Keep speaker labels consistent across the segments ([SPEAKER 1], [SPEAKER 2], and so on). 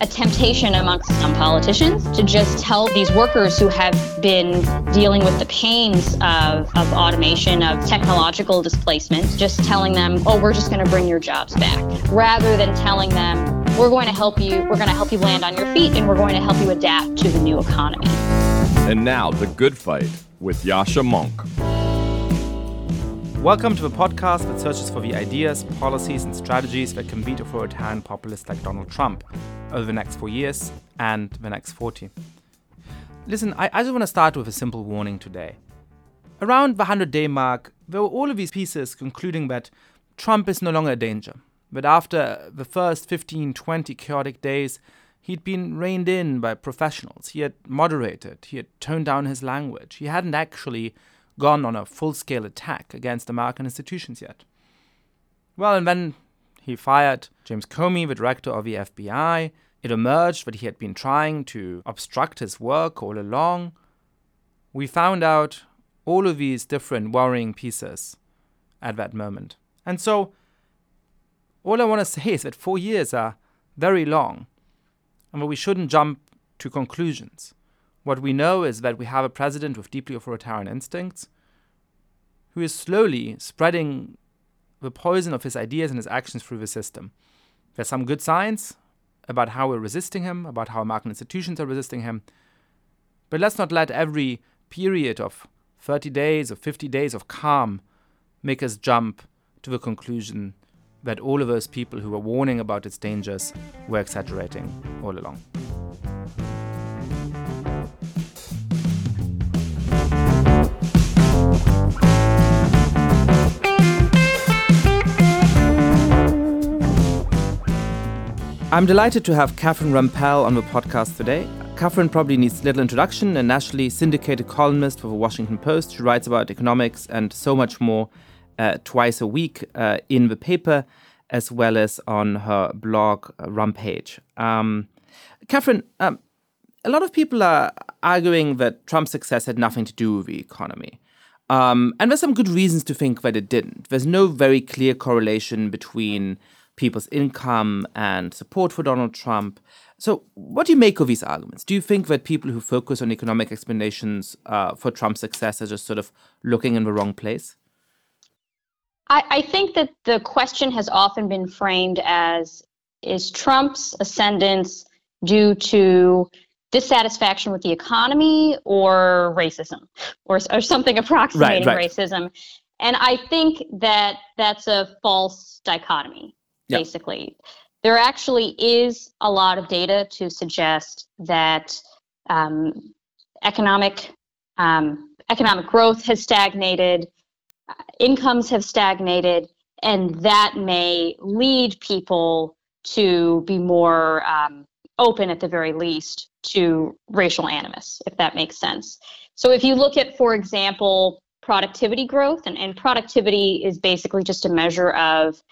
[SPEAKER 1] a temptation amongst some politicians to just tell these workers who have been dealing with the pains of, of automation, of technological displacement, just telling them, oh, we're just going to bring your jobs back, rather than telling them, we're going to help you, we're going to help you land on your feet, and we're going to help you adapt to the new economy.
[SPEAKER 2] And now, The Good Fight with Yascha Mounk.
[SPEAKER 3] Welcome to the podcast that searches for the ideas, policies, and strategies that can beat authoritarian populists like Donald Trump over the next four years and the next 40. Listen, I, I just want to start with a simple warning today. Around the 100 day mark, there were all of these pieces concluding that Trump is no longer a danger, that after the first 15, 20 chaotic days, he'd been reined in by professionals, he had moderated, he had toned down his language, he hadn't actually gone on a full scale attack against American institutions yet. Well, and then he fired James Comey, the director of the FBI. It emerged that he had been trying to obstruct his work all along. We found out all of these different worrying pieces at that moment. And so, all I want to say is that four years are very long, and that we shouldn't jump to conclusions. What we know is that we have a president with deeply authoritarian instincts who is slowly spreading the poison of his ideas and his actions through the system. There's some good signs about how we're resisting him, about how American institutions are resisting him. But let's not let every period of 30 days or 50 days of calm make us jump to the conclusion that all of those people who were warning about its dangers were exaggerating all along. I'm delighted to have Catherine Rampell on the podcast today. Catherine probably needs little introduction, a nationally syndicated columnist for the Washington Post. She writes about economics and so much more uh, twice a week uh, in the paper, as well as on her blog, uh, Rampage. Um, Catherine, um, a lot of people are arguing that Trump's success had nothing to do with the economy. Um, and there's some good reasons to think that it didn't. There's no very clear correlation between people's income and support for Donald Trump. So, what do you make of these arguments? Do you think that people who focus on economic explanations uh, for Trump's success are just sort of looking in the wrong place?
[SPEAKER 1] I, I think that the question has often been framed as is Trump's ascendance due to dissatisfaction with the economy or racism or, or something approximating right, right. racism? And I think that that's a false dichotomy basically. There actually is a lot of data to suggest that um, economic um, economic growth has stagnated, uh, incomes have stagnated, and that may lead people to be more um, open, at the very least, to racial animus, if that makes sense. So, if you look at, for example, productivity growth, and, and productivity is basically just a measure of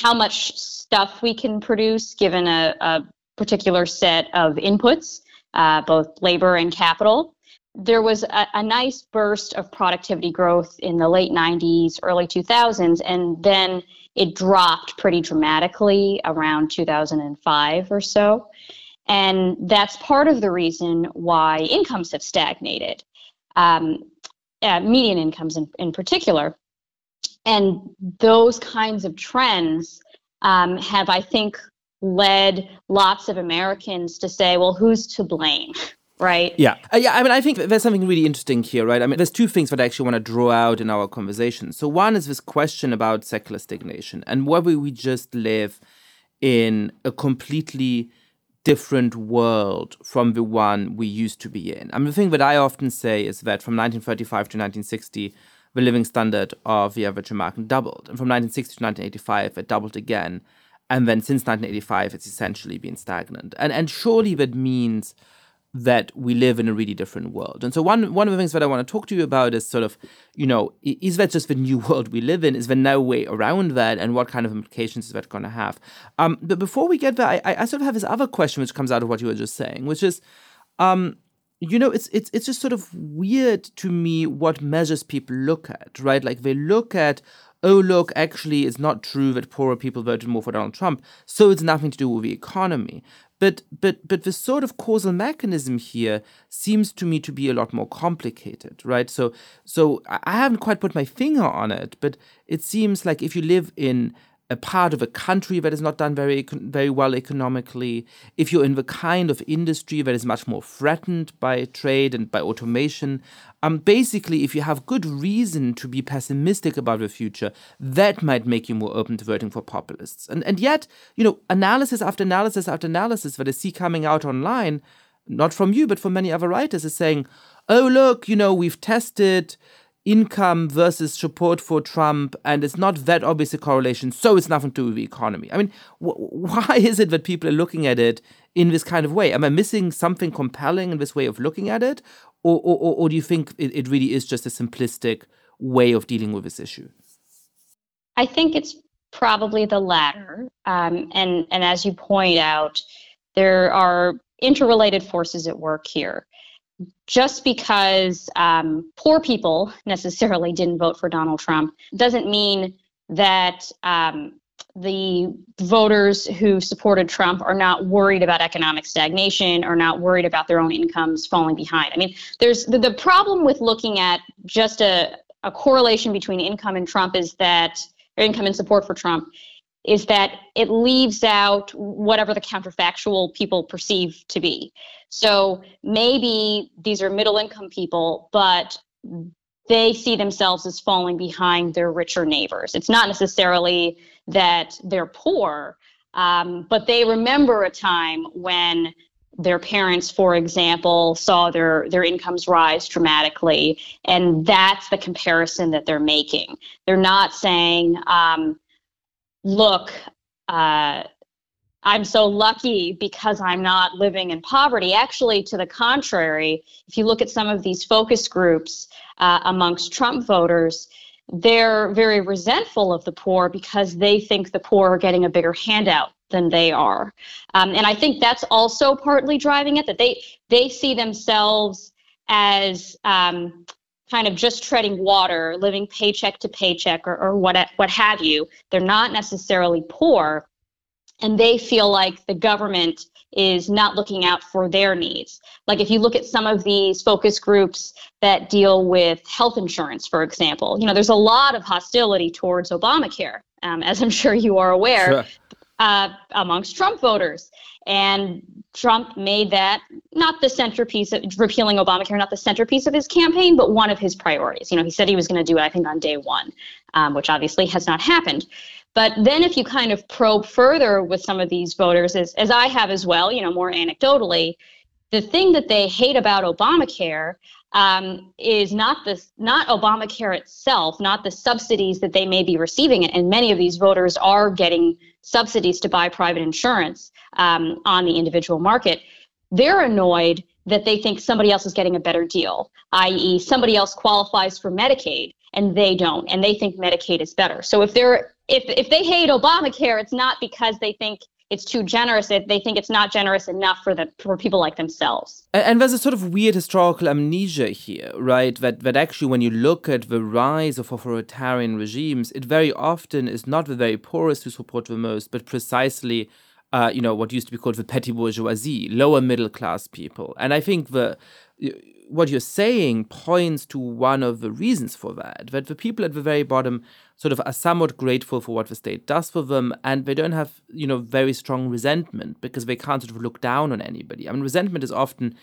[SPEAKER 1] how much stuff we can produce given a, a particular set of inputs, uh, both labor and capital. There was a, a, nice burst of productivity growth in the late 90s, early 2000s, and then it dropped pretty dramatically around 2005 or so. And that's part of the reason why incomes have stagnated, um, uh, median incomes in, in particular and those kinds of trends um, have, I think, led lots of Americans to say, well, who's to blame? Right.
[SPEAKER 3] Yeah. Uh, yeah. I mean, I think there's something really interesting here, right? I mean, there's two things that I actually want to draw out in our conversation. So, one is this question about secular stagnation and whether we just live in a completely different world from the one we used to be in. I mean, the thing that I often say is that from 1935 to 1960, the living standard of the average American doubled. And from 1960 to 1985, it doubled again. And then since 1985, it's essentially been stagnant. And, and surely that means that we live in a really different world. And so one one of the things that I want to talk to you about is sort of, you know, is that just the new world we live in? Is there no way around that? And what kind of implications is that going to have? Um, but before we get there, I, I sort of have this other question which comes out of what you were just saying, which is, um, you know it's it's it's just sort of weird to me what measures people look at right like they look at oh, look, actually, it's not true that poorer people voted more for Donald Trump, so it's nothing to do with the economy. But, but, but the sort of causal mechanism here seems to me to be a lot more complicated, right? So, so I haven't quite put my finger on it, but it seems like if you live in a part of a country that is not done very very well economically, if you're in the kind of industry that is much more threatened by trade and by automation, um, basically, if you have good reason to be pessimistic about the future, that might make you more open to voting for populists. And and yet, you know, analysis after analysis after analysis that I see coming out online, not from you but from many other writers, is saying, "Oh, look, you know, we've tested." Income versus support for Trump, and it's not that obvious a correlation, so it's nothing to do with the economy. I mean, wh- why is it that people are looking at it in this kind of way? Am I missing something compelling in this way of looking at it? Or, or, or do you think it, it really is just a simplistic way of dealing with this issue?
[SPEAKER 1] I think it's probably the latter. Um, and, and as you point out, there are interrelated forces at work here just because um, poor people necessarily didn't vote for Donald Trump doesn't mean that um, the voters who supported Trump are not worried about economic stagnation or not worried about their own incomes falling behind. I mean, there's the, the problem with looking at just a, a correlation between income and Trump is that, income and support for Trump, is that it leaves out whatever the counterfactual people perceive to be. So maybe these are middle income people, but they see themselves as falling behind their richer neighbors. It's not necessarily that they're poor, um, but they remember a time when their parents, for example, saw their their incomes rise dramatically, and that's the comparison that they're making. They're not saying, um, "Look, uh, I'm so lucky because I'm not living in poverty. Actually, to the contrary, if you look at some of these focus groups uh, amongst Trump voters, they're very resentful of the poor because they think the poor are getting a bigger handout than they are. Um, and I think that's also partly driving it that they they see themselves as um, kind of just treading water, living paycheck to paycheck, or, or what what have you. They're not necessarily poor, and they feel like the government is not looking out for their needs. Like if you look at some of these focus groups that deal with health insurance, for example, you know, there's a lot of hostility towards Obamacare, um, as I'm sure you are aware, sure. Uh, amongst Trump voters. And Trump made that not the centerpiece of repealing Obamacare, not the centerpiece of his campaign, but one of his priorities. You know, he said he was going to do it, I think, on day one, um, which obviously has not happened. But then if you kind of probe further with some of these voters, as, as I have as well, you know, more anecdotally, the thing that they hate about Obamacare um, is not the not Obamacare itself, not the subsidies that they may be receiving, and many of these voters are getting subsidies to buy private insurance um, on the individual market. They're annoyed that they think somebody else is getting a better deal, i.e., somebody else qualifies for Medicaid and they don't, and they think Medicaid is better. So if they're if if they hate Obamacare, it's not because they think it's too generous. They think it's not generous enough for the for people like themselves.
[SPEAKER 3] And there's a sort of weird historical amnesia here, right? That that actually, when you look at the rise of authoritarian regimes, it very often is not the very poorest who support the most, but precisely. Uh, you know what used to be called the petty bourgeoisie, lower middle class people, and I think the what you're saying points to one of the reasons for that. That the people at the very bottom sort of are somewhat grateful for what the state does for them, and they don't have, you know, very strong resentment because they can't sort of look down on anybody. I mean, resentment is often,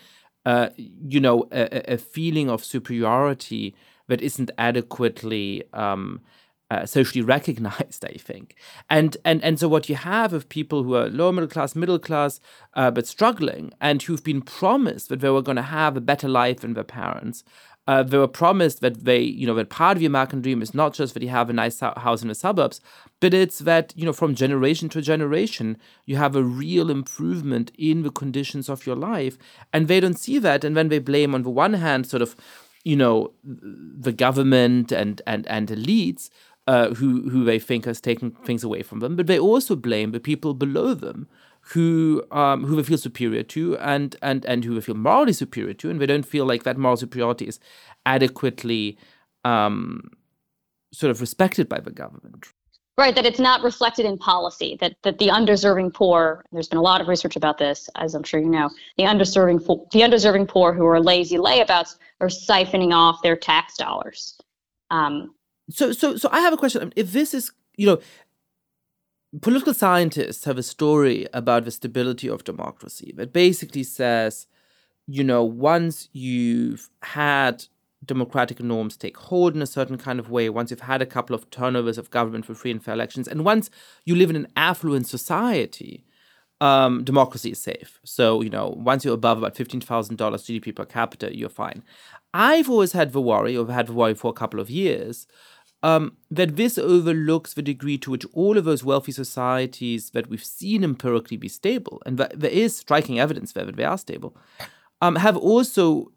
[SPEAKER 3] uh, you know, a, a, feeling of superiority that isn't adequately. Um, uh, socially recognized, I think. And and and so what you have of people who are lower middle class, middle class, uh, but struggling, and who've been promised that they were going to have a better life than their parents. Uh, they were promised that they, you know, that part of the American dream is not just that you have a nice house in the suburbs, but it's that, you know, from generation to generation, you have a real improvement in the conditions of your life. And they don't see that. And when they blame, on the one hand, sort of, you know, the government and, and, and elites, uh, who who they think has taken things away from them, but they also blame the people below them who um, who they feel superior to and and and who they feel morally superior to, and they don't feel like that moral superiority is adequately um, sort of respected by the government.
[SPEAKER 1] Right, that it's not reflected in policy, that, that the undeserving poor, there's been a lot of research about this, as I'm sure you know, the undeserving, the undeserving poor who are lazy layabouts are siphoning off their tax dollars. Um,
[SPEAKER 3] so, so, so I have a question. If this is, you know, political scientists have a story about the stability of democracy that basically says, you know, once you've had democratic norms take hold in a certain kind of way, once you've had a couple of turnovers of government for free and fair elections, and once you live in an affluent society, um, democracy is safe. So, you know, once you're above about $15,000 GDP per capita, you're fine. I've always had the worry, or had the worry for a couple of years, um, that this overlooks the degree to which all of those wealthy societies that we've seen empirically be stable, and there is striking evidence there that they are stable, um, have also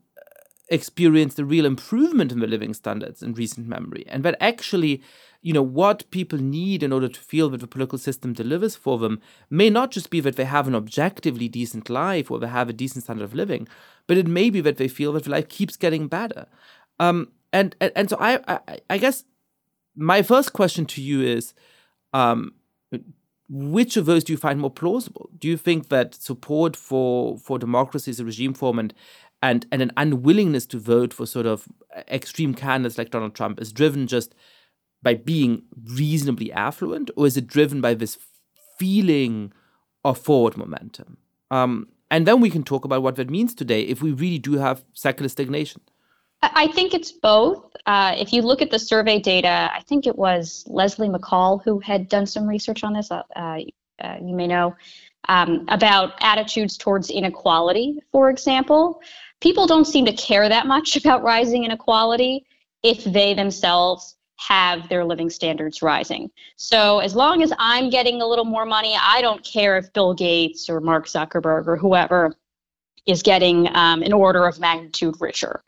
[SPEAKER 3] experienced a real improvement in their living standards in recent memory. And that actually, you know, what people need in order to feel that the political system delivers for them may not just be that they have an objectively decent life or they have a decent standard of living, but it may be that they feel that life keeps getting better. Um, and, and, and so I, I, I guess my first question to you is um, which of those do you find more plausible? Do you think that support for for democracy as a regime form and and and an unwillingness to vote for sort of extreme candidates like Donald Trump is driven just by being reasonably affluent, or is it driven by this feeling of forward momentum? Um, and then we can talk about what that means today if we really do have secular stagnation.
[SPEAKER 1] I think it's both. Uh, if you look at the survey data, I think it was Leslie McCall who had done some research on this. Uh, uh, you may know um, about attitudes towards inequality, for example. People don't seem to care that much about rising inequality if they themselves have their living standards rising. So as long as I'm getting a little more money, I don't care if Bill Gates or Mark Zuckerberg or whoever is getting um, an order of magnitude richer.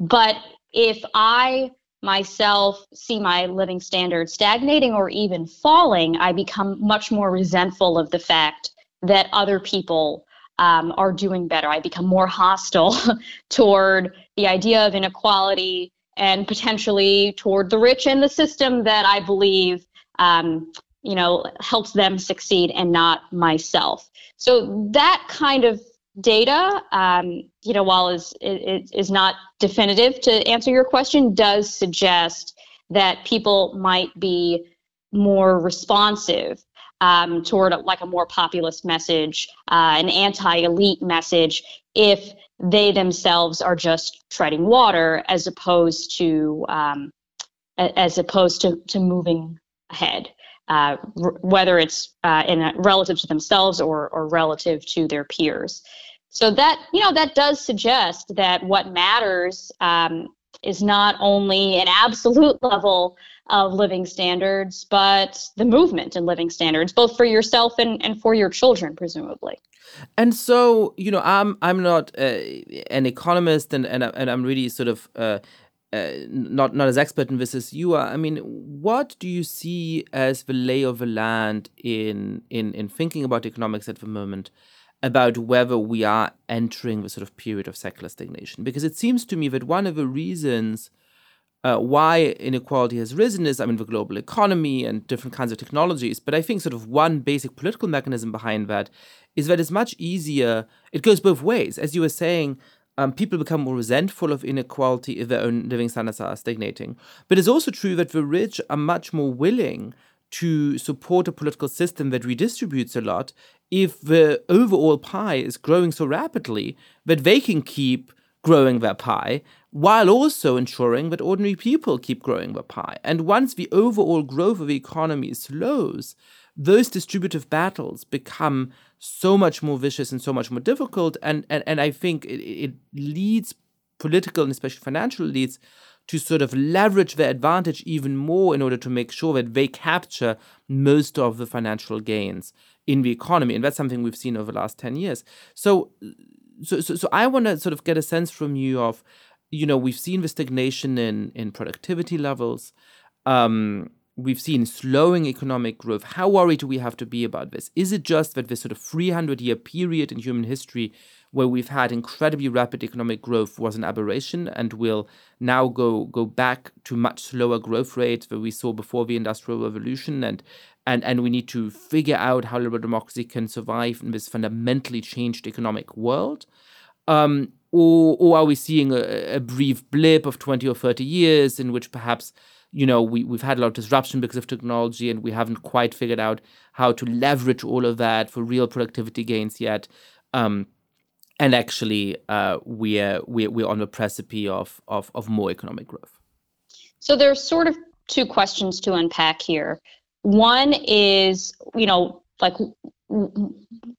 [SPEAKER 1] But if I myself see my living standards stagnating or even falling, I become much more resentful of the fact that other people um, are doing better. I become more hostile toward the idea of inequality and potentially toward the rich and the system that I believe, um, you know, helps them succeed and not myself. So that kind of data, um, you know, while is, is is not definitive to answer your question, does suggest that people might be more responsive um, toward a, like a more populist message, uh, an anti-elite message, if they themselves are just treading water as opposed to um, as opposed to, to moving ahead. Uh, r- whether it's uh, in a, relative to themselves or, or relative to their peers. So that you know that does suggest that what matters um, is not only an absolute level of living standards, but the movement in living standards, both for yourself and, and for your children, presumably.
[SPEAKER 3] And so, you know, I'm I'm not uh, an economist, and and and I'm really sort of. Uh, uh, not not as expert in this as you are. I mean, what do you see as the lay of the land in in in thinking about economics at the moment? About whether we are entering the sort of period of secular stagnation. Because it seems to me that one of the reasons uh, why inequality has risen is, I mean, the global economy and different kinds of technologies. But I think sort of one basic political mechanism behind that is that it's much easier, it goes both ways. As you were saying, um, people become more resentful of inequality if their own living standards are stagnating. But it's also true that the rich are much more willing to support a political system that redistributes a lot if the overall pie is growing so rapidly that they can keep growing their pie while also ensuring that ordinary people keep growing their pie. And once the overall growth of the economy slows, those distributive battles become so much more vicious and so much more difficult. And, and, and I think it, it leads political and especially financial elites to sort of leverage their advantage even more in order to make sure that they capture most of the financial gains in the economy. And that's something we've seen over the last 10 years. So, so, so, so I want to sort of get a sense from you of, you know, we've seen the stagnation in, in productivity levels. Um, we've seen slowing economic growth. How worried do we have to be about this? Is it just that this sort of 300 year period in human history where we've had incredibly rapid economic growth was an aberration and will now go go back to much slower growth rates that we saw before the industrial revolution and and and we need to figure out how liberal democracy can survive in this fundamentally changed economic world. Um, or, or are we seeing a, a brief blip of 20 or 30 years in which perhaps you know we, we've had a lot of disruption because of technology and we haven't quite figured out how to leverage all of that for real productivity gains yet? Um, and actually uh, we're, we're we're on the precipice of, of of more economic growth.
[SPEAKER 1] So there's sort of two questions to unpack here one is you know like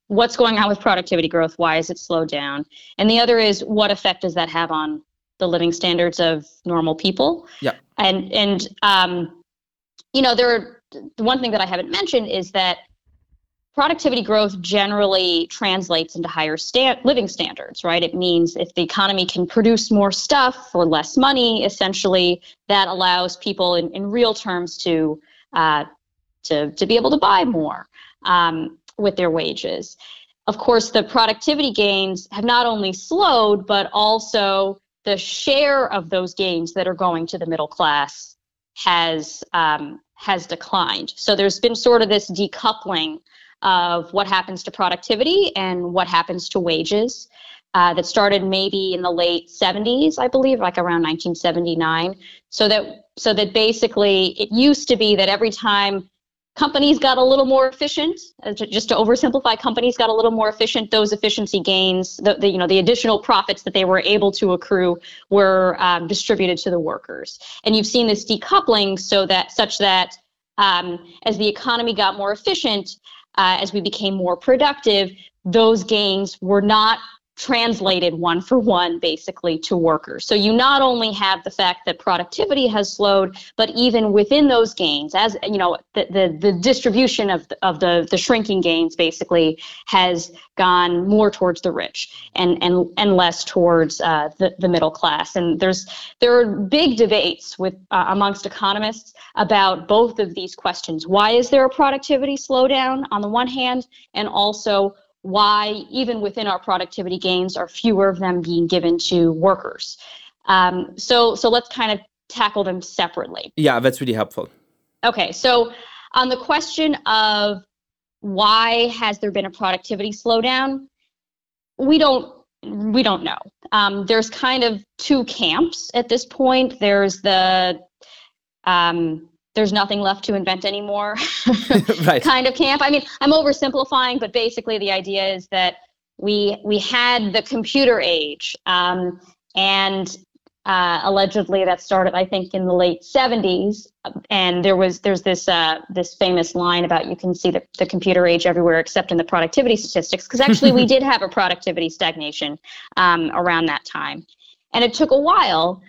[SPEAKER 1] what's going on with productivity growth why is it slowed down and the other is what effect does that have on the living standards of normal people.
[SPEAKER 3] Yeah.
[SPEAKER 1] And and um, you know, there are, the one thing that I haven't mentioned is that productivity growth generally translates into higher sta- living standards, right? It means if the economy can produce more stuff for less money, essentially, that allows people in, in real terms to uh, to to be able to buy more um, with their wages. Of course, the productivity gains have not only slowed, but also the share of those gains that are going to the middle class has um, has declined. So there's been sort of this decoupling of what happens to productivity and what happens to wages. Uh, that started maybe in the late 70s, I believe, like around 1979. So that so that basically it used to be that every time companies got a little more efficient uh, just to oversimplify companies got a little more efficient. Those efficiency gains the, the you know the additional profits that they were able to accrue were um, distributed to the workers. And you've seen this decoupling so that such that um, as the economy got more efficient uh, as we became more productive those gains were not translated one for one basically to workers. So you not only have the fact that productivity has slowed, but even within those gains, as you know, the the, the distribution of the, of the the shrinking gains basically has gone more towards the rich and and and less towards uh, the the middle class. And there's there are big debates with uh, amongst economists about both of these questions. Why is there a productivity slowdown on the one hand, and also why, even within our productivity gains, are fewer of them being given to workers. Um, so, so let's kind of tackle them separately.
[SPEAKER 3] Yeah, that's really helpful.
[SPEAKER 1] Okay, so on the question of why has there been a productivity slowdown, we don't we don't know. Um, there's kind of two camps at this point. There's the um, there's nothing left to invent anymore right. kind of camp. I mean, I'm oversimplifying, but basically the idea is that we we had the computer age, um, and uh, allegedly that started, I think, in the late 70s. And there was there's this uh, this famous line about you can see the, the computer age everywhere except in the productivity statistics, because actually we did have a productivity stagnation um, around that time, and it took a while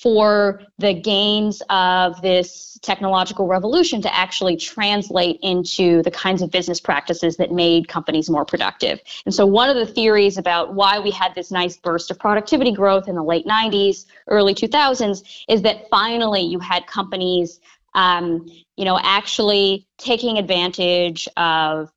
[SPEAKER 1] for the gains of this technological revolution to actually translate into the kinds of business practices that made companies more productive. And so, one of the theories about why we had this nice burst of productivity growth in the late 90s, early 2000s, is that finally you had companies, um, you know, actually taking advantage of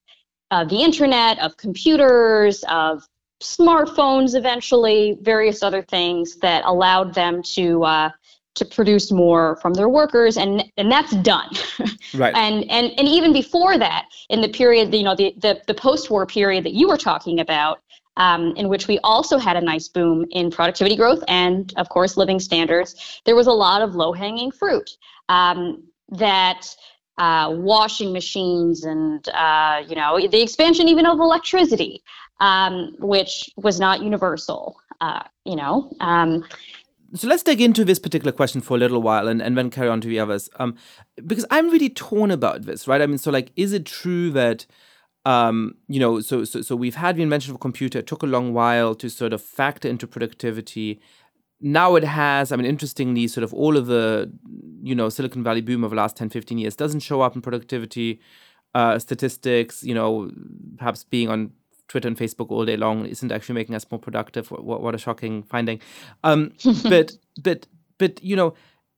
[SPEAKER 1] of the internet, of computers, of smartphones eventually, various other things that allowed them to uh, to produce more from their workers, and and that's done.
[SPEAKER 3] right.
[SPEAKER 1] And and and even before that, in the period, you know, the the, the post-war period that you were talking about. Um, in which we also had a nice boom in productivity growth and, of course, living standards. There was a lot of low-hanging fruit um, that uh, washing machines and uh, you know the expansion even of electricity um, which was not universal. Uh, you know. Um,
[SPEAKER 3] so let's dig into this particular question for a little while and, and then carry on to the others. Um, because I'm really torn about this, right? I mean, so like, is it true that um, you know, so, so so we've had the invention of a computer. It took a long while to sort of factor into productivity. Now it has, I mean, interestingly, sort of all of the, you know, Silicon Valley boom of the last 10, 15 years doesn't show up in productivity uh, statistics, you know, perhaps being on Twitter and Facebook all day long isn't actually making us more productive. What, what a shocking finding. Um, but but but you know,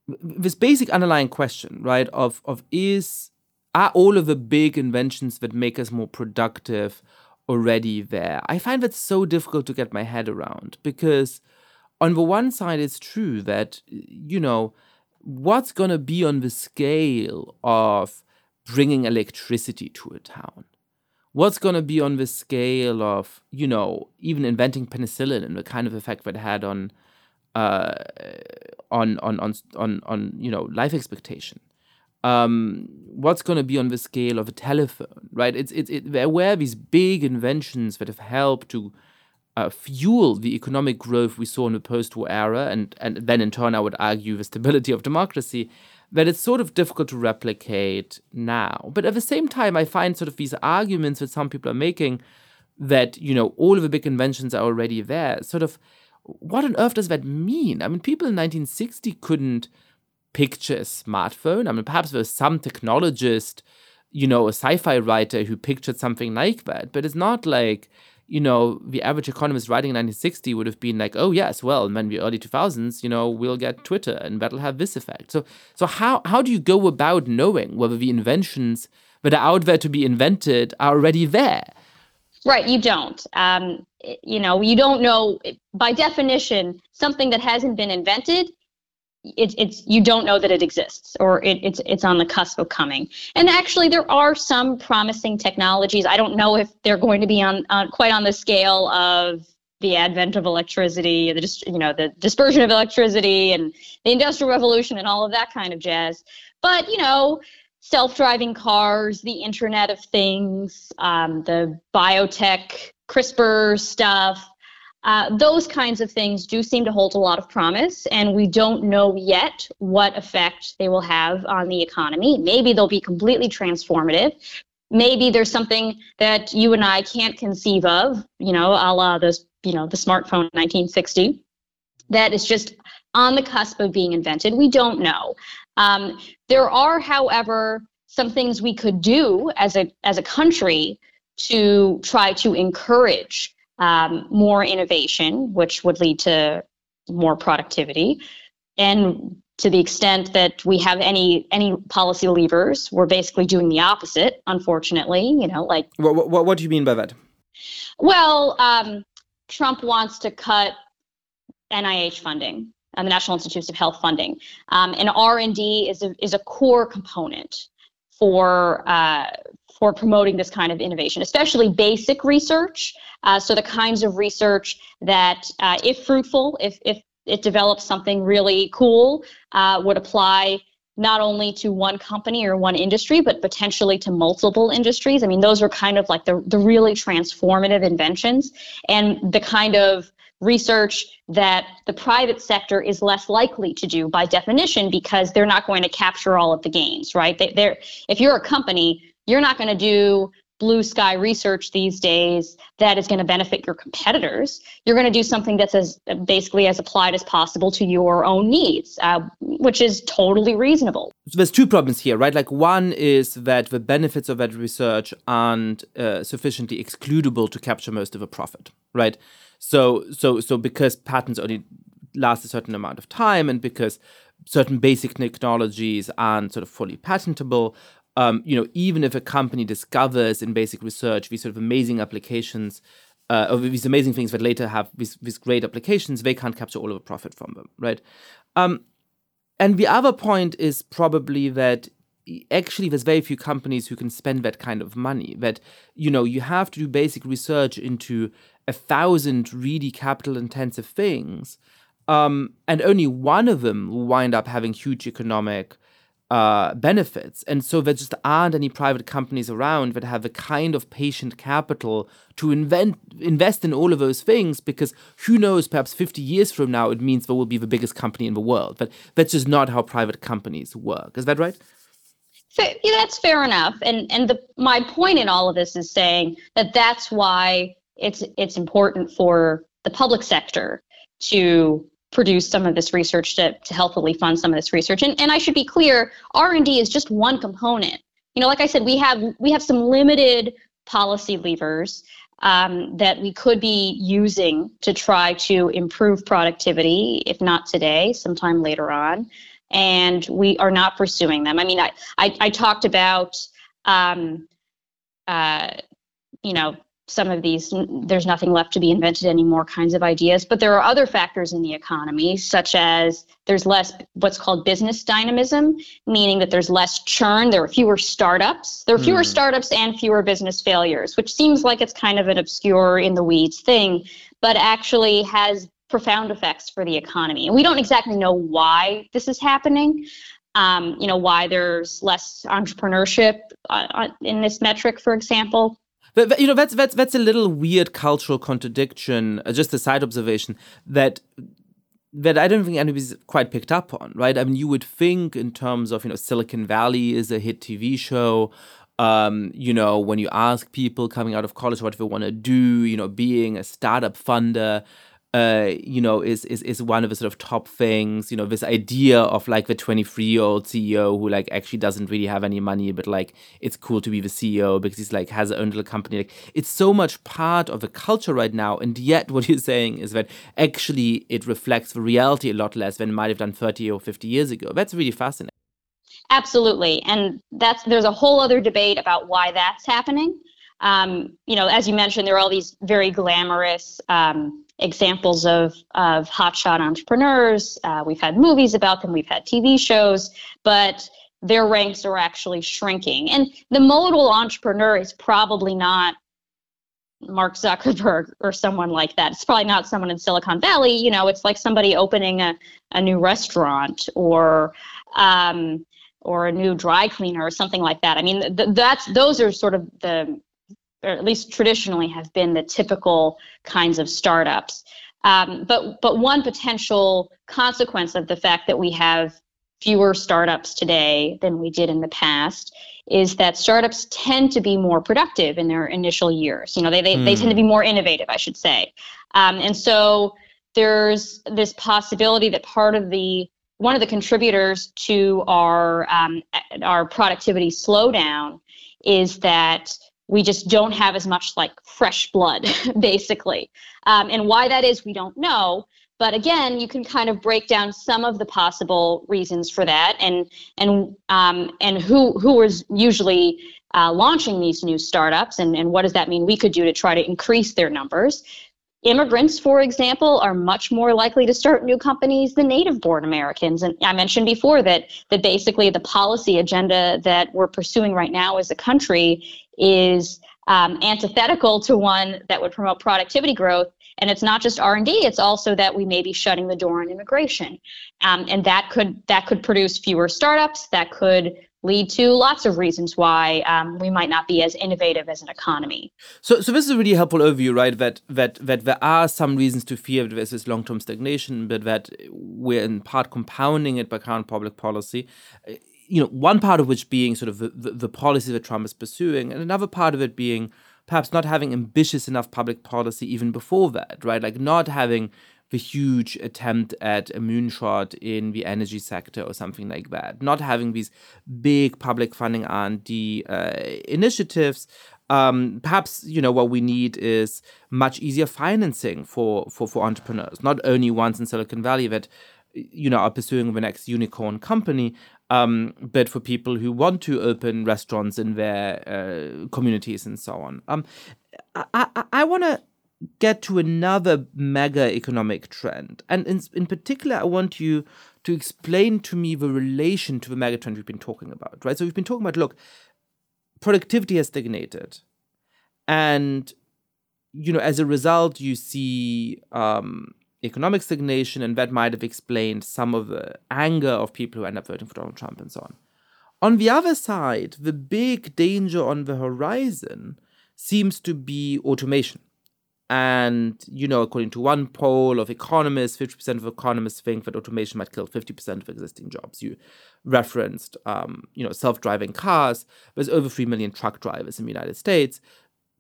[SPEAKER 3] this basic underlying question, right? Of of is are all of the big inventions that make us more productive already there? I find that so difficult to get my head around because on the one side, it's true that you know what's going to be on the scale of bringing electricity to a town what's going to be on the scale of you know even inventing penicillin and the kind of effect that had on uh, on, on on on on you know life expectation. Um, what's going to be on the scale of a telephone right? It's it's it, there were these big inventions that have helped to uh, fuel the economic growth we saw in the post-war era and and then in turn i would argue the stability of democracy that it's sort of difficult to replicate now. But at the same time, I find sort of these arguments that some people are making that, you know, all of the big inventions are already there. Sort of, what on earth does that mean? I mean, people in 1960 couldn't picture a smartphone. I mean, perhaps there was some technologist, you know, a sci fi writer who pictured something like that, but it's not like you know, the average economist writing in 1960 would have been like, oh yes, well, in the early 2000s, you know, we'll get Twitter and that'll have this effect. So, so how how do you go about knowing whether the inventions that are out there to be invented are already there?
[SPEAKER 1] Right, you don't. Um, you know, you don't know by definition something that hasn't been invented it's it's you don't know that it exists or it, it's it's on the cusp of coming. And actually, there are some promising technologies. I don't know if they're going to be on, on quite on the scale of the advent of electricity, the just you know the dispersion of electricity and the industrial revolution and all of that kind of jazz. But you know, self-driving cars, the Internet of Things, um, the biotech, CRISPR stuff. Uh, those kinds of things do seem to hold a lot of promise, and we don't know yet what effect they will have on the economy. Maybe they'll be completely transformative. Maybe there's something that you and I can't conceive of, you know, a la the, you know, the smartphone 1960, that is just on the cusp of being invented. We don't know. Um, there are, however, some things we could do as a as a country to try to encourage um, more innovation, which would lead to more productivity. And to the extent that we have any any policy levers, we're basically doing the opposite. Unfortunately, you know, like
[SPEAKER 3] what what, what do you mean by that?
[SPEAKER 1] Well, um, Trump wants to cut NIH funding, uh, the National Institutes of Health funding, um, and R and D is a is a core component for uh, for promoting this kind of innovation, especially basic research. Uh, so the kinds of research that, uh, if fruitful, if, if it develops something really cool, uh, would apply not only to one company or one industry, but potentially to multiple industries. I mean, those are kind of like the, the really transformative inventions and the kind of research that the private sector is less likely to do by definition because they're not going to capture all of the gains, right? They, they're, if you're a company, you're not going to do blue sky research these days that is going to benefit your competitors. You're going to do something that's as basically as applied as possible to your own needs, uh, which is totally reasonable.
[SPEAKER 3] So there's two problems here, right? Like one is that the benefits of that research aren't uh, sufficiently excludable to capture most of the profit, right? So so so because patents only last a certain amount of time and because certain basic technologies aren't sort of fully patentable, um, you know, even if a company discovers in basic research these sort of amazing applications, uh, or these amazing things that later have these, these great applications, they can't capture all of the profit from them, right? Um, and the other point is probably that actually there's very few companies who can spend that kind of money. That you know you have to do basic research into a thousand really capital intensive things, um, and only one of them will wind up having huge economic uh, benefits. And so there just aren't any private companies around that have the kind of patient capital to invent, invest in all of those things because who knows, perhaps 50 years from now, it means there will be the biggest company in the world. But that's just not how private companies work. Is that right?
[SPEAKER 1] yeah, that's fair enough. And and the my point in all of this is saying that that's why it's it's important for the public sector to produce some of this research to, to healthily fund some of this research. And, and i should be clear r&d is just one component. You know like i said we have we have some limited policy levers um, that we could be using to try to improve productivity if not today sometime later on. And we are not pursuing them. I mean, I, I, I talked about, um, uh, you know, some of these, there's nothing left to be invented anymore kinds of ideas. But there are other factors in the economy, such as there's less what's called business dynamism, meaning that there's less churn, there are fewer startups, there are fewer mm. startups and fewer business failures, which seems like it's kind of an obscure in the weeds thing, but actually has profound effects for the economy. And we don't exactly know why this is happening. Um, you know, why there's less entrepreneurship uh, uh, in this metric, for example.
[SPEAKER 3] But, you know, that's that's that's a little weird cultural contradiction. Uh, just a side observation that that I don't think anybody's quite picked up on, right? I mean, you would think in terms of you know Silicon Valley is a hit TV show. Um, you know, when you ask people coming out of college what they want to do, you know, being a startup funder, uh, you know, is, is is one of the sort of top things. You know, this idea of like the 23 year old CEO who like actually doesn't really have any money, but like it's cool to be the CEO because he's like has his own little company. Like it's so much part of the culture right now, and yet what you're saying is that actually it reflects the reality a lot less than it might have done 30 or 50 years ago. That's really fascinating.
[SPEAKER 1] Absolutely, and that's there's a whole other debate about why that's happening. Um, you know, as you mentioned, there are all these very glamorous. Um, examples of, of hotshot entrepreneurs. Uh, we've had movies about them, we've had TV shows, but their ranks are actually shrinking. And the modal entrepreneur is probably not Mark Zuckerberg or someone like that. It's probably not someone in Silicon Valley. You know, it's like somebody opening a, a new restaurant or um, or a new dry cleaner or something like that. I mean, th- that's those are sort of the or at least traditionally have been the typical kinds of startups. Um, but but one potential consequence of the fact that we have fewer startups today than we did in the past is that startups tend to be more productive in their initial years. You know, they they, mm. they tend to be hmm. more innovative, I should say. Um, and so there's this possibility that part of the one of the contributors to our um, our productivity slowdown is that we just don't have as much like fresh blood, basically. Um, and why that is, we don't know. But again, you can kind of break down some of the possible reasons for that, and and um, and who who is usually uh, launching these new startups, and and what does that mean we could do to try to increase their numbers. Immigrants, for example, are much more likely to start new companies than native born Americans. And I mentioned before that that basically the policy agenda that we're pursuing right now as a country is um, antithetical to one that would promote productivity growth and it's not just r&d it's also that we may be shutting the door on immigration um, and that could that could produce fewer startups that could lead to lots of reasons why um, we might not be as innovative as an economy.
[SPEAKER 3] So, so this is a really helpful overview, right? That that that there are some reasons to fear that there's this long-term stagnation, but that we're in part compounding it by current public policy you know, one part of which being sort of the, the, the policy that Trump is pursuing, and another part of it being perhaps not having ambitious enough public policy even before that, right? Like not having the huge attempt at a moonshot in the energy sector or something like that, not having these big public funding R&D uh, initiatives. Um, perhaps you know what we need is much easier financing for, for for entrepreneurs, not only ones in Silicon Valley that you know are pursuing the next unicorn company, um, but for people who want to open restaurants in their uh, communities and so on. Um, I, I, I want to get to another mega economic trend. And in, in particular, I want you to explain to me the relation to the mega trend we've been talking about, right? So we've been talking about, look, productivity has stagnated. And, you know, as a result, you see um, economic stagnation, and that might have explained some of the anger of people who end up voting for Donald Trump and so on. On the other side, the big danger on the horizon seems to be automation. And, you know, according to one poll of economists, 50% of economists think that automation might kill 50% of existing jobs. You referenced, um, you know, self-driving cars. There's over 3 million truck drivers in the United States.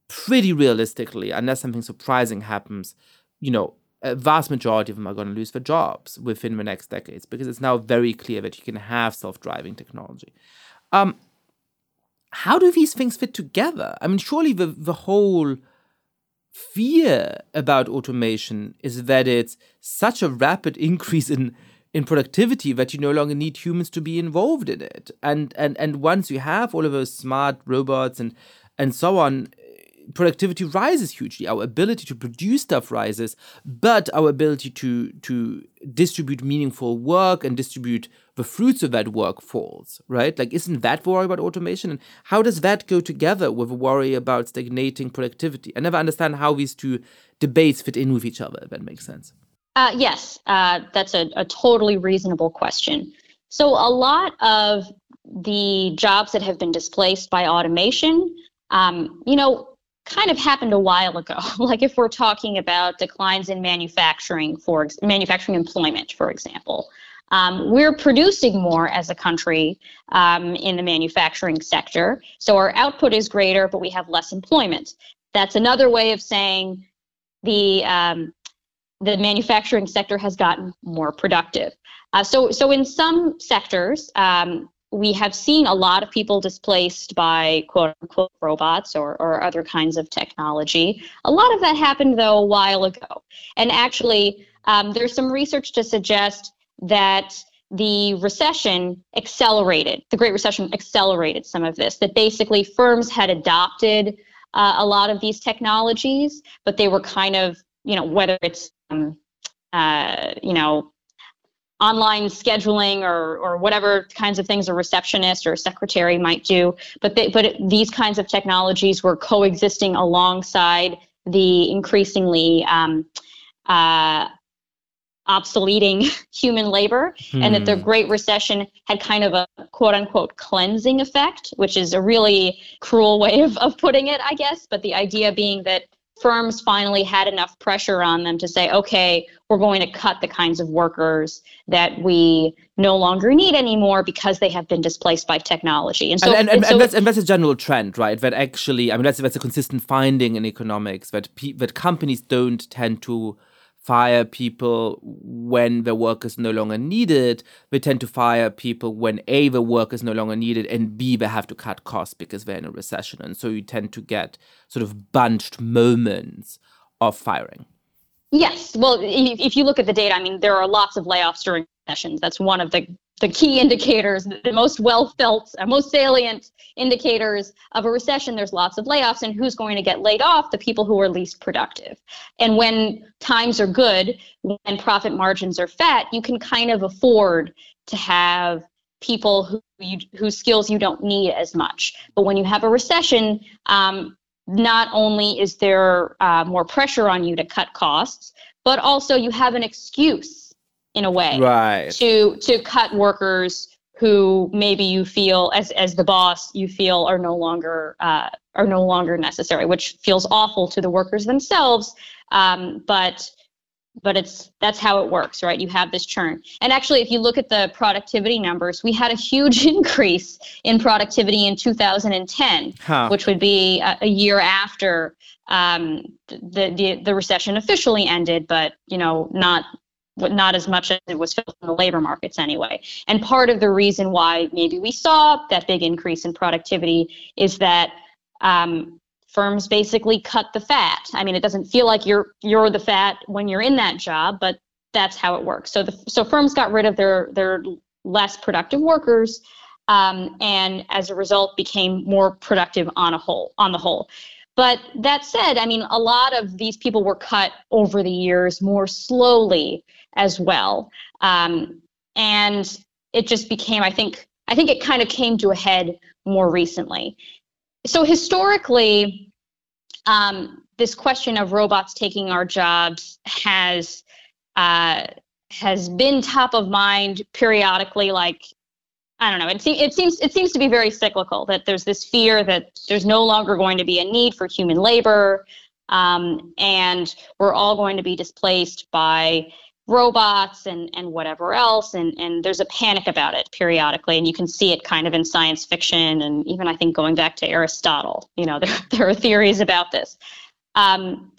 [SPEAKER 3] Pretty realistically, unless something surprising happens, you know, a vast majority of them are going to lose their jobs within the next decades because it's now very clear that you can have self-driving technology. Um, how do these things fit together? I mean, surely the the whole fear about automation is that it's such a rapid increase in in productivity that you no longer need humans to be involved in it. And and and once you have all of those smart robots and and so on, productivity rises hugely. Our ability to produce stuff rises, but our ability to to distribute meaningful work and distribute the fruits of that work falls, right? Like, isn't that worry about automation? And how does that go together with a worry about stagnating productivity? I never understand how these two debates fit in with each other, if that makes sense.
[SPEAKER 1] Uh, yes, uh, that's a, a totally reasonable question. So, a lot of the jobs that have been displaced by automation, um, you know, kind of happened a while ago. like if we're talking about declines in manufacturing, for manufacturing employment, for example, um, we're producing more as a country um, in the manufacturing sector, so our output is greater, but we have less employment. That's another way of saying the um, the manufacturing sector has gotten more productive. Uh, so, so in some sectors, um, we have seen a lot of people displaced by quote unquote robots or, or other kinds of technology. A lot of that happened, though, a while ago. And actually, um, there's some research to suggest that the recession accelerated, the Great Recession accelerated some of this, that basically firms had adopted uh, a lot of these technologies, but they were kind of, you know, whether it's, um, uh, you know, online scheduling or or whatever kinds of things a receptionist or a secretary might do but they, but it, these kinds of technologies were coexisting alongside the increasingly um, uh, obsoleting human labor hmm. and that the hmm. great recession had kind of a quote unquote cleansing effect which is a really cruel way of, of putting it i guess but the idea being that firms finally had enough pressure on them to say, okay, we're going to cut the kinds of workers that we no longer need anymore because they have been displaced by technology.
[SPEAKER 3] And so, and, and, and, so that's, and that's a general trend, right? That actually, I mean, that's that's a consistent finding in economics that pe- that companies don't tend to fire people when the work is no longer needed. They tend to fire people when A, the work is no longer needed, and B, they have to cut costs because they're in a recession. And so you tend to get sort of bunched moments of firing.
[SPEAKER 1] Yes. Well, if you look at the data, I mean, there are lots of layoffs during sessions. That's one of the the key indicators, the most well felt, uh, most salient indicators of a recession, there's lots of layoffs. And who's going to get laid off? The people who are least productive. And when times are good, when profit margins are fat, you can kind of afford to have people who you, whose skills you don't need as much. But when you have a recession, um, not only is there uh, more pressure on you to cut costs, but also you have an excuse in a way
[SPEAKER 3] right.
[SPEAKER 1] to to cut workers who maybe you feel as as the boss you feel are no longer uh, are no longer necessary which feels awful to the workers themselves um, but but it's that's how it works right? You have this churn. And actually if you look at the productivity numbers we had a huge increase in productivity in 2010 huh. which would be a, a year after um, the, the the recession officially ended but you know not not as much as it was felt in the labor markets anyway. And part of the reason why maybe we saw that big increase in productivity is that um, firms basically cut the fat. I mean, it doesn't feel like you're you're the fat when you're in that job, but that's how it works. So the so firms got rid of their their less productive workers, um, and as a result, became more productive on a whole on the whole. But that said, I mean, a lot of these people were cut over the years more slowly as well. Um, and it just became, I think, I think it kind of came to a head more recently. So historically, um, this question of robots taking our jobs has uh, has been top of mind periodically, like I don't know. It, se- it seems it seems to be very cyclical. That there's this fear that there's no longer going to be a need for human labor, um, and we're all going to be displaced by robots and and whatever else. And and there's a panic about it periodically, and you can see it kind of in science fiction, and even I think going back to Aristotle. You know, there there are theories about this. Um,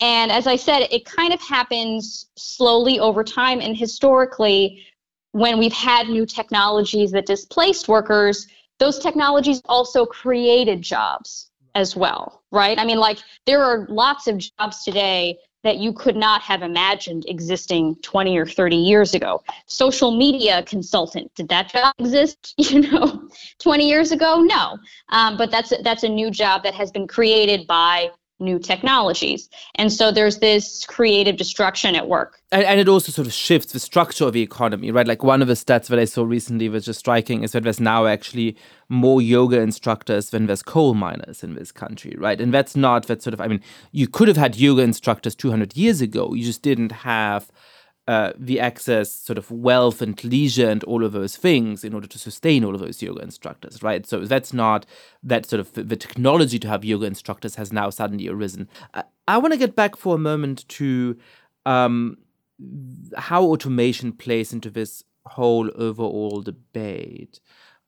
[SPEAKER 1] and as I said, it kind of happens slowly over time, and historically when we've had new technologies that displaced workers, those technologies also created jobs as well, right? I mean, like there are lots of jobs today that you could not have imagined existing 20 or 30 years ago. Social media consultant, did that job exist, you know, 20 years ago? No. Um, but that's that's a new job that has been created by new technologies. And so there's this creative destruction at work.
[SPEAKER 3] And, and, it also sort of shifts the structure of the economy, right? Like one of the stats that I saw recently was just striking is that there's now actually more yoga instructors than there's coal miners in this country, right? And that's not that sort of, I mean, you could have had yoga instructors 200 years ago. You just didn't have uh, the access, sort of wealth and leisure and all of those things in order to sustain all of those yoga instructors, right? So that's not that sort of the technology to have yoga instructors has now suddenly arisen. I, I want to get back for a moment to um, how automation plays into this whole overall debate.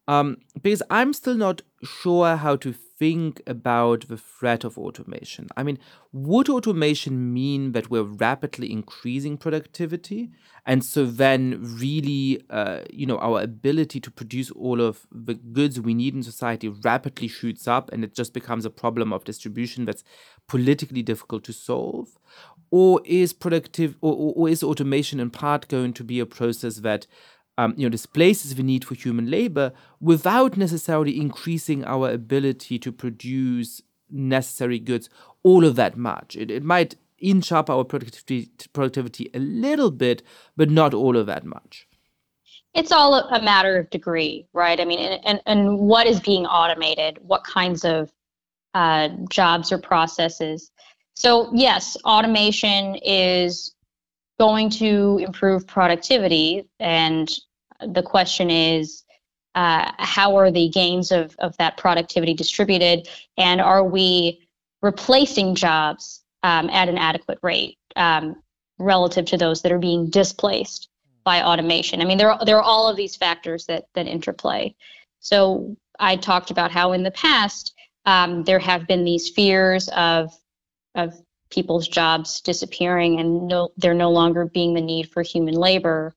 [SPEAKER 3] Um, because I'm still not sure how to think about the threat of automation. I mean, would automation mean that we're rapidly increasing productivity? And so then, really, uh, you know, our ability to produce all of the goods we need in society rapidly shoots up and it just becomes a problem of distribution that's politically difficult to solve? Or is productive, or, or is automation in part going to be a process that um, you know, displaces the need for human labor without necessarily increasing our ability to produce necessary goods all of that much. It, it might inch up our productivity, productivity a little bit, but not all of that much.
[SPEAKER 1] It's all a matter of degree, right? I mean, and, and, what is being automated? What kinds of uh, jobs or processes? So, yes, automation is going to improve productivity. And the question is, uh, how are the gains of, of that productivity distributed? And are we replacing jobs um, at an adequate rate um, relative to those that are being displaced by automation? I mean, there are, there are all of these factors that, that interplay. So I talked about how in the past um, there have been these fears of of people's jobs disappearing and no, there no longer being the need for human labor.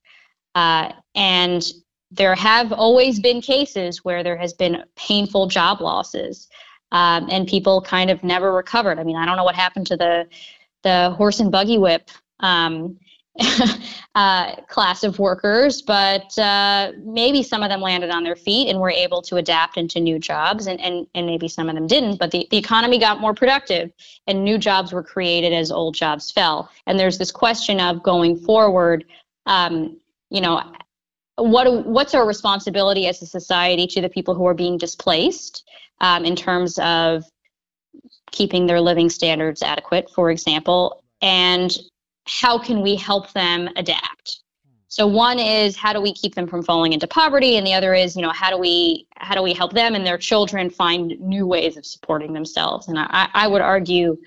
[SPEAKER 1] Uh, and there have always been cases where there has been painful job losses um, and people kind of never recovered. I mean, I don't know what happened to the the horse and buggy whip um, uh, class of workers, but uh, maybe some of them landed on their feet and were able to adapt into new jobs, and, and, and maybe some of them didn't. But the, the economy got more productive, and new jobs were created as old jobs fell. And there's this question of going forward, um, you know, what what's our responsibility as a society to the people who are being displaced um, in terms of keeping their living standards adequate, for example, and how can we help them adapt? So one is how do we keep them from falling into poverty, and the other is you know how do we how do we help them and their children find new ways of supporting themselves? And I, I would argue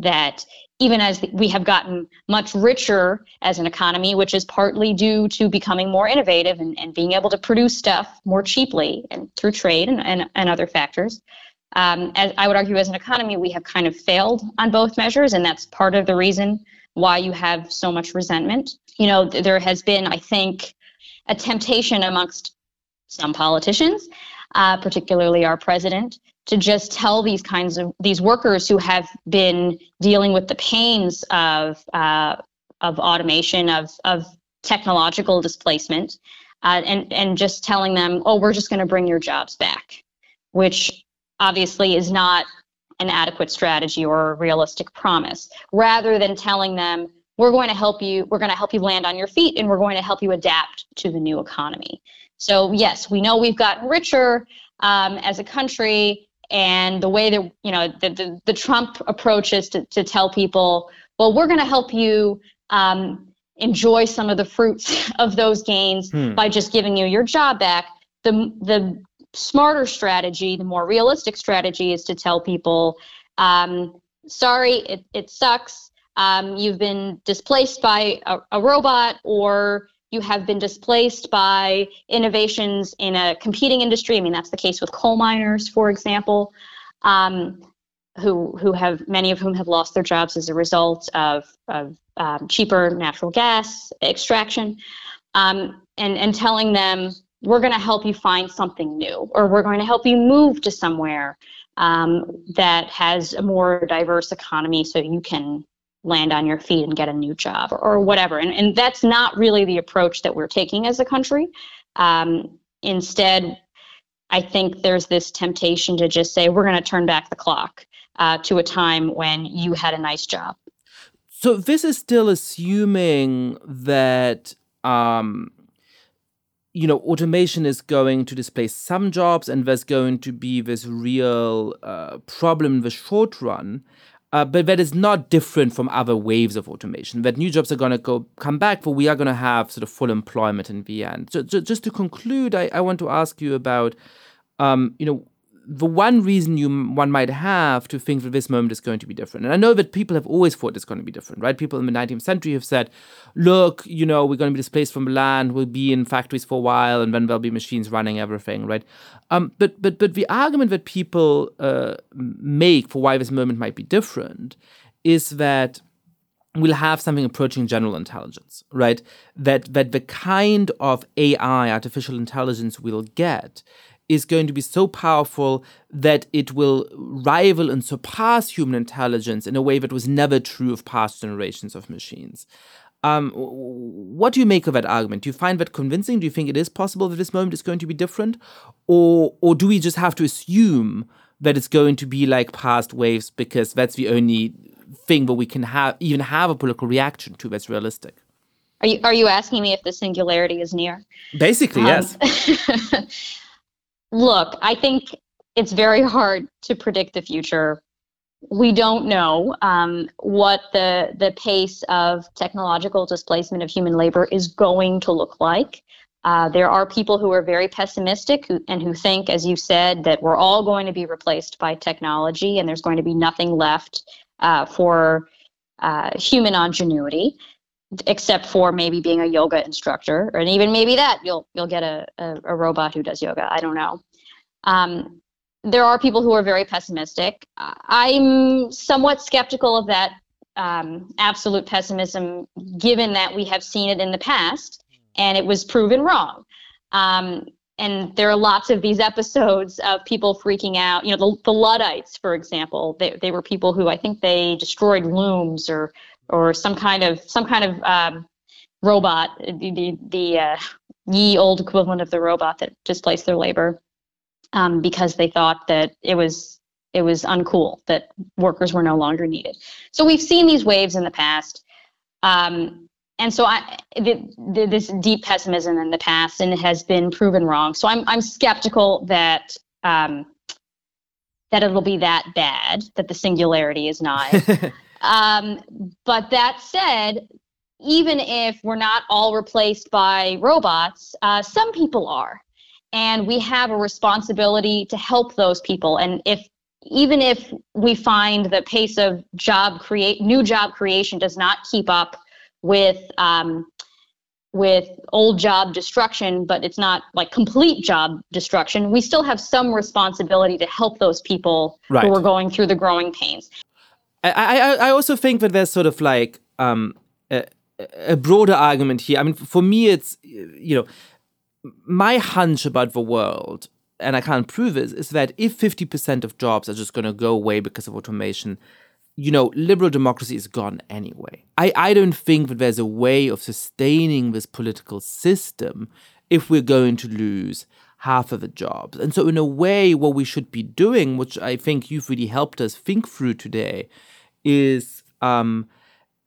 [SPEAKER 1] that even as we have gotten much richer as an economy, which is partly due to becoming more innovative and, and being able to produce stuff more cheaply and through trade and, and, and other factors. Um, as I would argue, as an economy, we have kind of failed on both measures, and that's part of the reason why you have so much resentment. You know, there has been, I think, a temptation amongst some politicians, uh, particularly our president, to just tell these kinds of these workers who have been dealing with the pains of uh, of automation of of technological displacement, uh, and and just telling them, oh, we're just going to bring your jobs back, which obviously is not an adequate strategy or a realistic promise. Rather than telling them we're going to help you we're going to help you land on your feet and we're going to help you adapt to the new economy. So yes we know we've gotten richer um, as a country and the way that you know the, the, the trump approach is to, to tell people well we're going to help you um, enjoy some of the fruits of those gains hmm. by just giving you your job back. The the smarter strategy, the more realistic strategy is to tell people, um, sorry, it, it sucks. Um, you've been displaced by a, a, robot or you have been displaced by innovations in a competing industry. I mean, that's the case with coal miners, for example, um, who, who have many of whom have lost their jobs as a result of, of um, cheaper natural gas extraction. Um, and, and telling them, we're going to help you find something new, or we're going to help you move to somewhere um, that has a more diverse economy so you can land on your feet and get a new job or, or whatever. And, and that's not really the approach that we're taking as a country. Um, instead, I think there's this temptation to just say, we're going to turn back the clock uh, to a time when you had a nice job.
[SPEAKER 3] So this is still assuming that um, you know automation is going to displace some jobs, and there's going to be this real uh, problem in the short run. Uh, but that is not different from other waves of automation. That new jobs are going to go come back, but we are going to have sort of full employment in the end. So, so just to conclude, I, I want to ask you about, um, you know, the one reason you one might have to think that this moment is going to be different, and I know that people have always thought it's going to be different, right? People in the 19th century have said, "Look, you know, we're going to be displaced from the land. We'll be in factories for a while, and then there'll be machines running everything, right?" Um, but but but the argument that people uh, make for why this moment might be different is that we'll have something approaching general intelligence, right? That that the kind of AI, artificial intelligence, we'll get is going to be so powerful that it will rival and surpass human intelligence in a way that was never true of past generations of machines. Um, what do you make of that argument? Do you find that convincing? Do you think it is possible that this moment is going to be different, or or do we just have to assume that it's going to be like past waves because that's the only thing that we can have even have a political reaction to that's realistic?
[SPEAKER 1] Are you are you asking me if the singularity is near?
[SPEAKER 3] Basically, um, yes.
[SPEAKER 1] look, I think it's very hard to predict the future. We don't know um, what the the pace of technological displacement of human labor is going to look like. Uh, there are people who are very pessimistic who, and who think, as you said, that we're all going to be replaced by technology and there's going to be nothing left uh, for uh, human ingenuity except for maybe being a yoga instructor, and even maybe that you'll you'll get a, a, a robot who does yoga. I don't know. Um, there are people who are very pessimistic. I'm somewhat skeptical of that um, absolute pessimism, given that we have seen it in the past and it was proven wrong. Um, and there are lots of these episodes of people freaking out. You know, the, the Luddites, for example, they, they were people who I think they destroyed looms or or some kind of some kind of um, robot, the the, the uh, ye old equivalent of the robot that displaced their labor, um, because they thought that it was it was uncool that workers were no longer needed. So we've seen these waves in the past. Um, and so I, the, the, this deep pessimism in the past, and it has been proven wrong. So I'm, I'm skeptical that um, that it'll be that bad, that the singularity is not. Um, but that said, even if we're not all replaced by robots, uh, some people are. And we have a responsibility to help those people. And if even if we find the pace of job create new job creation does not keep up with um, with old job destruction, but it's not like complete job destruction, we still have some responsibility to help those people right. who are going through the growing pains.
[SPEAKER 3] I, I, I also think that there's sort of like um, a, a broader argument here. I mean, for me, it's, you know, my hunch about the world, and I can't prove it, is that if 50% of jobs are just going to go away because of automation, you know, liberal democracy is gone anyway. I, I don't think that there's a way of sustaining this political system if we're going to lose half of the jobs. And so, in a way, what we should be doing, which I think you've really helped us think through today, is um,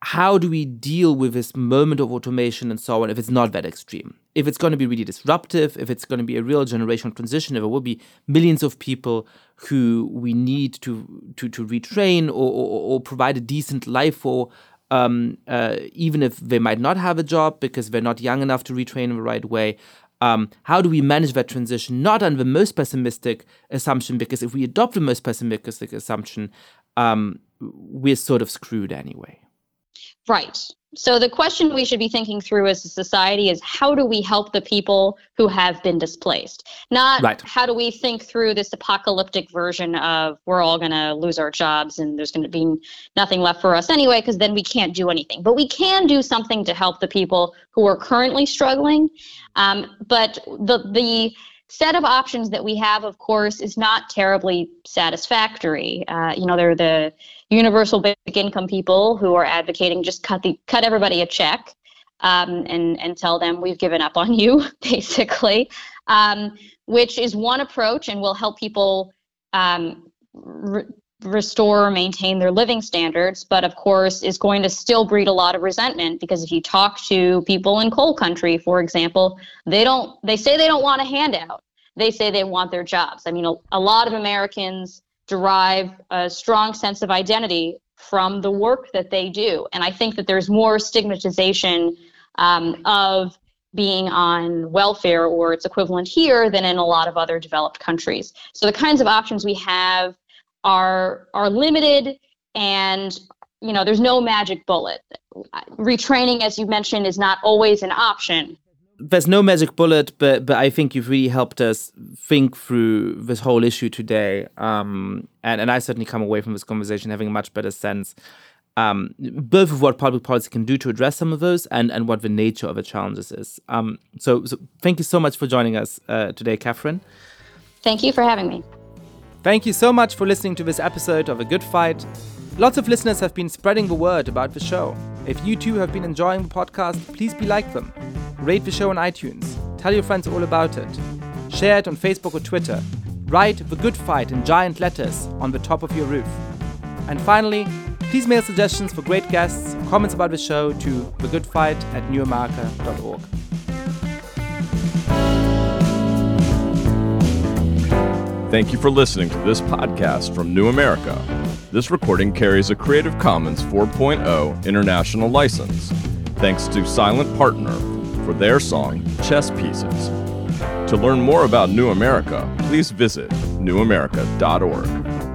[SPEAKER 3] how do we deal with this moment of automation and so on if it's not that extreme? If it's going to be really disruptive, if it's going to be a real generational transition, if it will be millions of people who we need to to, to retrain or, or, or provide a decent life for, um, uh, even if they might not have a job because they're not young enough to retrain in the right way. Um, how do we manage that transition? Not on the most pessimistic assumption, because if we adopt the most pessimistic assumption, um, we're sort of screwed anyway.
[SPEAKER 1] Right. So the question we should be thinking through as a society is how do we help the people who have been displaced? Not right. how do we think through this apocalyptic version of we're all going to lose our jobs and there's going to be nothing left for us anyway because then we can't do anything. But we can do something to help the people who are currently struggling. Um, but the the set of options that we have, of course, is not terribly satisfactory. Uh, you know, there are the universal basic income people who are advocating just cut the cut everybody a check um, and and tell them we've given up on you, basically, um, which is one approach and will help people um, restore or maintain their living standards, but of course is going to still breed a lot of resentment because if you talk to people in coal country, for example, they don't they say they don't want a handout. They say they want their jobs. I mean, a, a lot of Americans derive a strong sense of identity from the work that they do, and I think that there's more stigmatization um, of being on welfare or its equivalent here than in a lot of other developed countries. So the kinds of options we have are are limited and you know there's no magic bullet. Retraining as you mentioned is not always an option.
[SPEAKER 3] There's no magic bullet but but i think you've really helped us think through this whole issue today um, and and i certainly come away from this conversation having a much better sense um, both of what public policy can do to address some of those and and what the nature of the challenges is. Um, so, so thank you so much for joining us uh, today catherine.
[SPEAKER 1] Thank you for having me
[SPEAKER 3] Thank you so much for listening to this episode of A Good Fight. Lots of listeners have been spreading the word about the show. If you too have been enjoying the podcast, please be like them. Rate the show on iTunes. Tell your friends all about it. Share it on Facebook or Twitter. Write The Good Fight in giant letters on the top of your roof. And finally, please mail suggestions for great guests, comments about the show to thegoodfight at newamerica.org.
[SPEAKER 2] Thank you for listening to this podcast from New America. This recording carries a Creative Commons 4.0 international license. Thanks to Silent Partner for their song Chess Pieces. To learn more about New America, please visit newamerica.org.